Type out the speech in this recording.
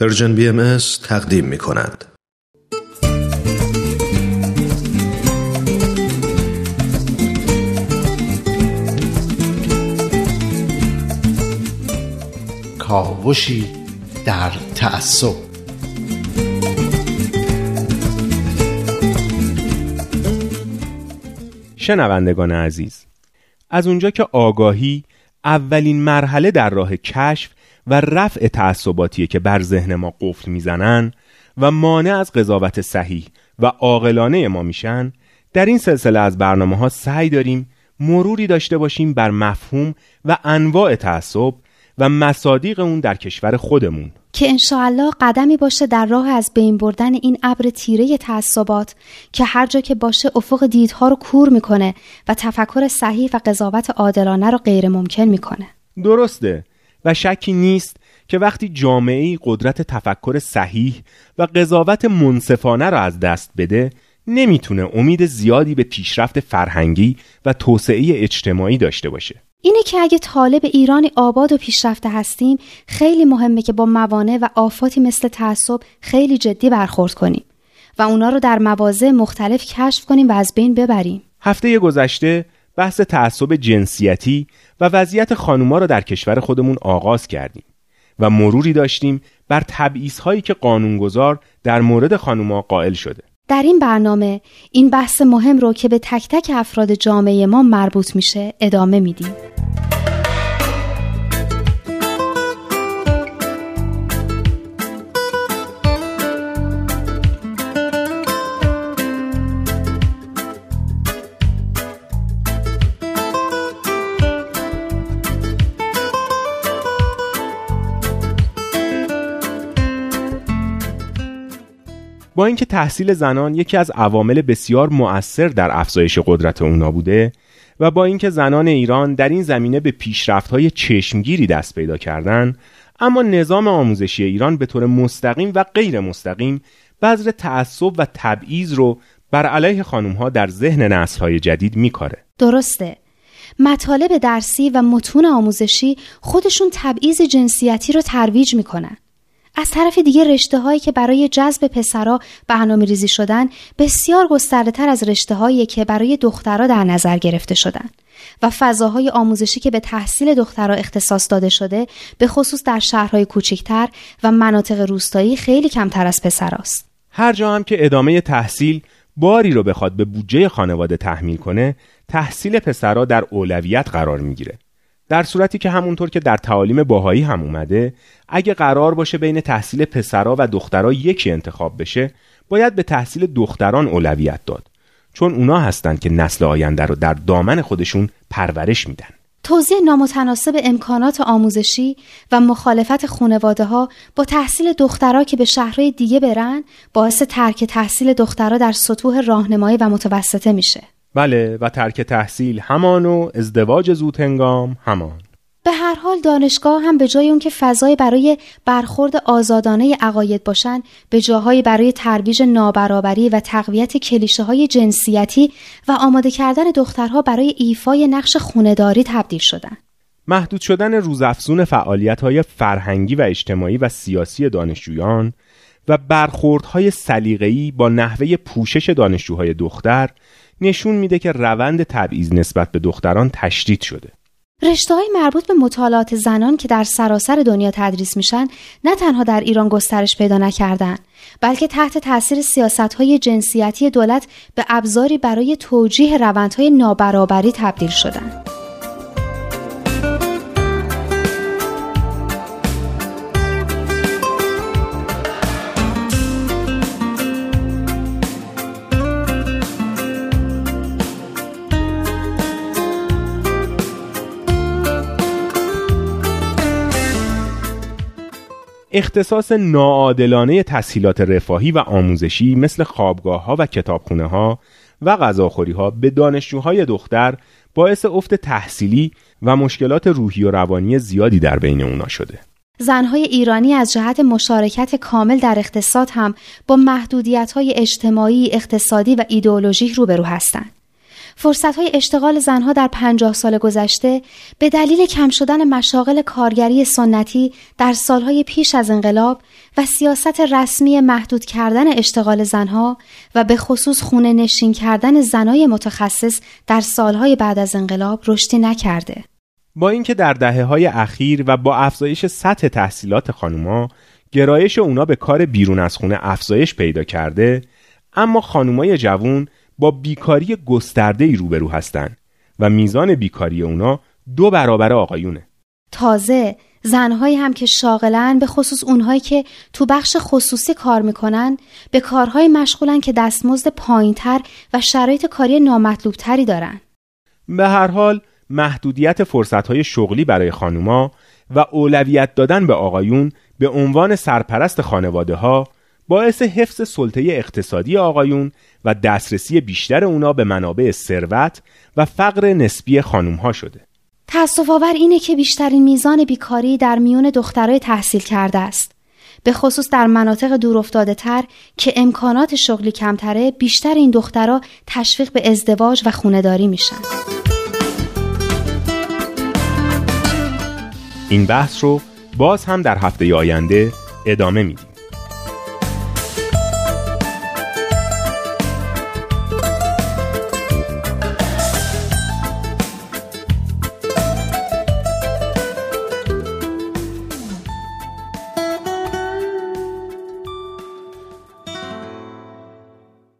پرژن بی ام تقدیم می کند. کاوشی در تعصب شنوندگان عزیز از اونجا که آگاهی اولین مرحله در راه کشف و رفع تعصباتیه که بر ذهن ما قفل می‌زنن و مانع از قضاوت صحیح و عاقلانه ما میشن در این سلسله از برنامه ها سعی داریم مروری داشته باشیم بر مفهوم و انواع تعصب و مصادیق اون در کشور خودمون. که انشاءالله قدمی باشه در راه از بین بردن این ابر تیره تعصبات که هر جا که باشه افق دیدها رو کور می‌کنه و تفکر صحیح و قضاوت عادلانه رو غیر ممکن می‌کنه. درسته. و شکی نیست که وقتی جامعه قدرت تفکر صحیح و قضاوت منصفانه را از دست بده نمی‌تونه امید زیادی به پیشرفت فرهنگی و توسعه اجتماعی داشته باشه. اینه که اگه طالب ایرانی آباد و پیشرفته هستیم خیلی مهمه که با موانع و آفاتی مثل تعصب خیلی جدی برخورد کنیم و اونا رو در مواضع مختلف کشف کنیم و از بین ببریم. هفته گذشته بحث تعصب جنسیتی و وضعیت خانوما را در کشور خودمون آغاز کردیم و مروری داشتیم بر تبعیض هایی که قانونگذار در مورد خانوما قائل شده در این برنامه این بحث مهم رو که به تک تک افراد جامعه ما مربوط میشه ادامه میدیم. با اینکه تحصیل زنان یکی از عوامل بسیار مؤثر در افزایش قدرت اونا بوده و با اینکه زنان ایران در این زمینه به پیشرفت‌های چشمگیری دست پیدا کردند اما نظام آموزشی ایران به طور مستقیم و غیر مستقیم بذر تعصب و تبعیض رو بر علیه خانمها در ذهن نسل‌های جدید میکاره. درسته. مطالب درسی و متون آموزشی خودشون تبعیض جنسیتی رو ترویج می‌کنن. از طرف دیگه رشته هایی که برای جذب پسرا برنامه ریزی شدن بسیار گسترده تر از رشته هایی که برای دخترها در نظر گرفته شدن و فضاهای آموزشی که به تحصیل دخترها اختصاص داده شده به خصوص در شهرهای کوچکتر و مناطق روستایی خیلی کمتر از پسراست. هر جا هم که ادامه تحصیل باری رو بخواد به بودجه خانواده تحمیل کنه تحصیل پسرها در اولویت قرار می‌گیره در صورتی که همونطور که در تعالیم باهایی هم اومده اگه قرار باشه بین تحصیل پسرا و دخترها یکی انتخاب بشه باید به تحصیل دختران اولویت داد. چون اونا هستند که نسل آینده رو در دامن خودشون پرورش میدن. توضیح نامتناسب امکانات آموزشی و مخالفت خانواده ها با تحصیل دخترها که به شهرهای دیگه برن باعث ترک تحصیل دخترها در سطوح راهنمایی و متوسطه میشه. بله و ترک تحصیل همان و ازدواج زود هنگام همان به هر حال دانشگاه هم به جای اون که فضای برای برخورد آزادانه عقاید باشن به جاهایی برای ترویج نابرابری و تقویت کلیشه های جنسیتی و آماده کردن دخترها برای ایفای نقش خونداری تبدیل شدن. محدود شدن روزافزون فعالیت های فرهنگی و اجتماعی و سیاسی دانشجویان و برخوردهای سلیقه‌ای با نحوه پوشش دانشجوهای دختر نشون میده که روند تبعیض نسبت به دختران تشدید شده. رشته های مربوط به مطالعات زنان که در سراسر دنیا تدریس میشن نه تنها در ایران گسترش پیدا نکردن بلکه تحت تاثیر سیاست های جنسیتی دولت به ابزاری برای توجیه روندهای نابرابری تبدیل شدند. اختصاص ناعادلانه تسهیلات رفاهی و آموزشی مثل خوابگاه ها و کتابخونه ها و غذاخوری ها به دانشجوهای دختر باعث افت تحصیلی و مشکلات روحی و روانی زیادی در بین اونا شده. زنهای ایرانی از جهت مشارکت کامل در اقتصاد هم با محدودیت های اجتماعی، اقتصادی و ایدئولوژیک روبرو هستند. فرصت های اشتغال زنها در پنجاه سال گذشته به دلیل کم شدن مشاغل کارگری سنتی در سالهای پیش از انقلاب و سیاست رسمی محدود کردن اشتغال زنها و به خصوص خونه نشین کردن زنای متخصص در سالهای بعد از انقلاب رشدی نکرده. با اینکه در دهه های اخیر و با افزایش سطح تحصیلات خانوما گرایش اونا به کار بیرون از خونه افزایش پیدا کرده اما خانومای جوون با بیکاری گسترده روبرو هستند و میزان بیکاری اونا دو برابر آقایونه. تازه زنهایی هم که شاغلن به خصوص اونهایی که تو بخش خصوصی کار می‌کنن به کارهای مشغولن که دستمزد پایینتر و شرایط کاری نامطلوبتری دارن. به هر حال محدودیت فرصتهای شغلی برای خانوما و اولویت دادن به آقایون به عنوان سرپرست خانواده ها باعث حفظ سلطه اقتصادی آقایون و دسترسی بیشتر اونا به منابع ثروت و فقر نسبی خانوم ها شده. تاسف آور اینه که بیشترین میزان بیکاری در میون دخترای تحصیل کرده است. به خصوص در مناطق دورافتاده تر که امکانات شغلی کمتره بیشتر این دخترها تشویق به ازدواج و خونداری میشن. این بحث رو باز هم در هفته آینده ادامه میدیم.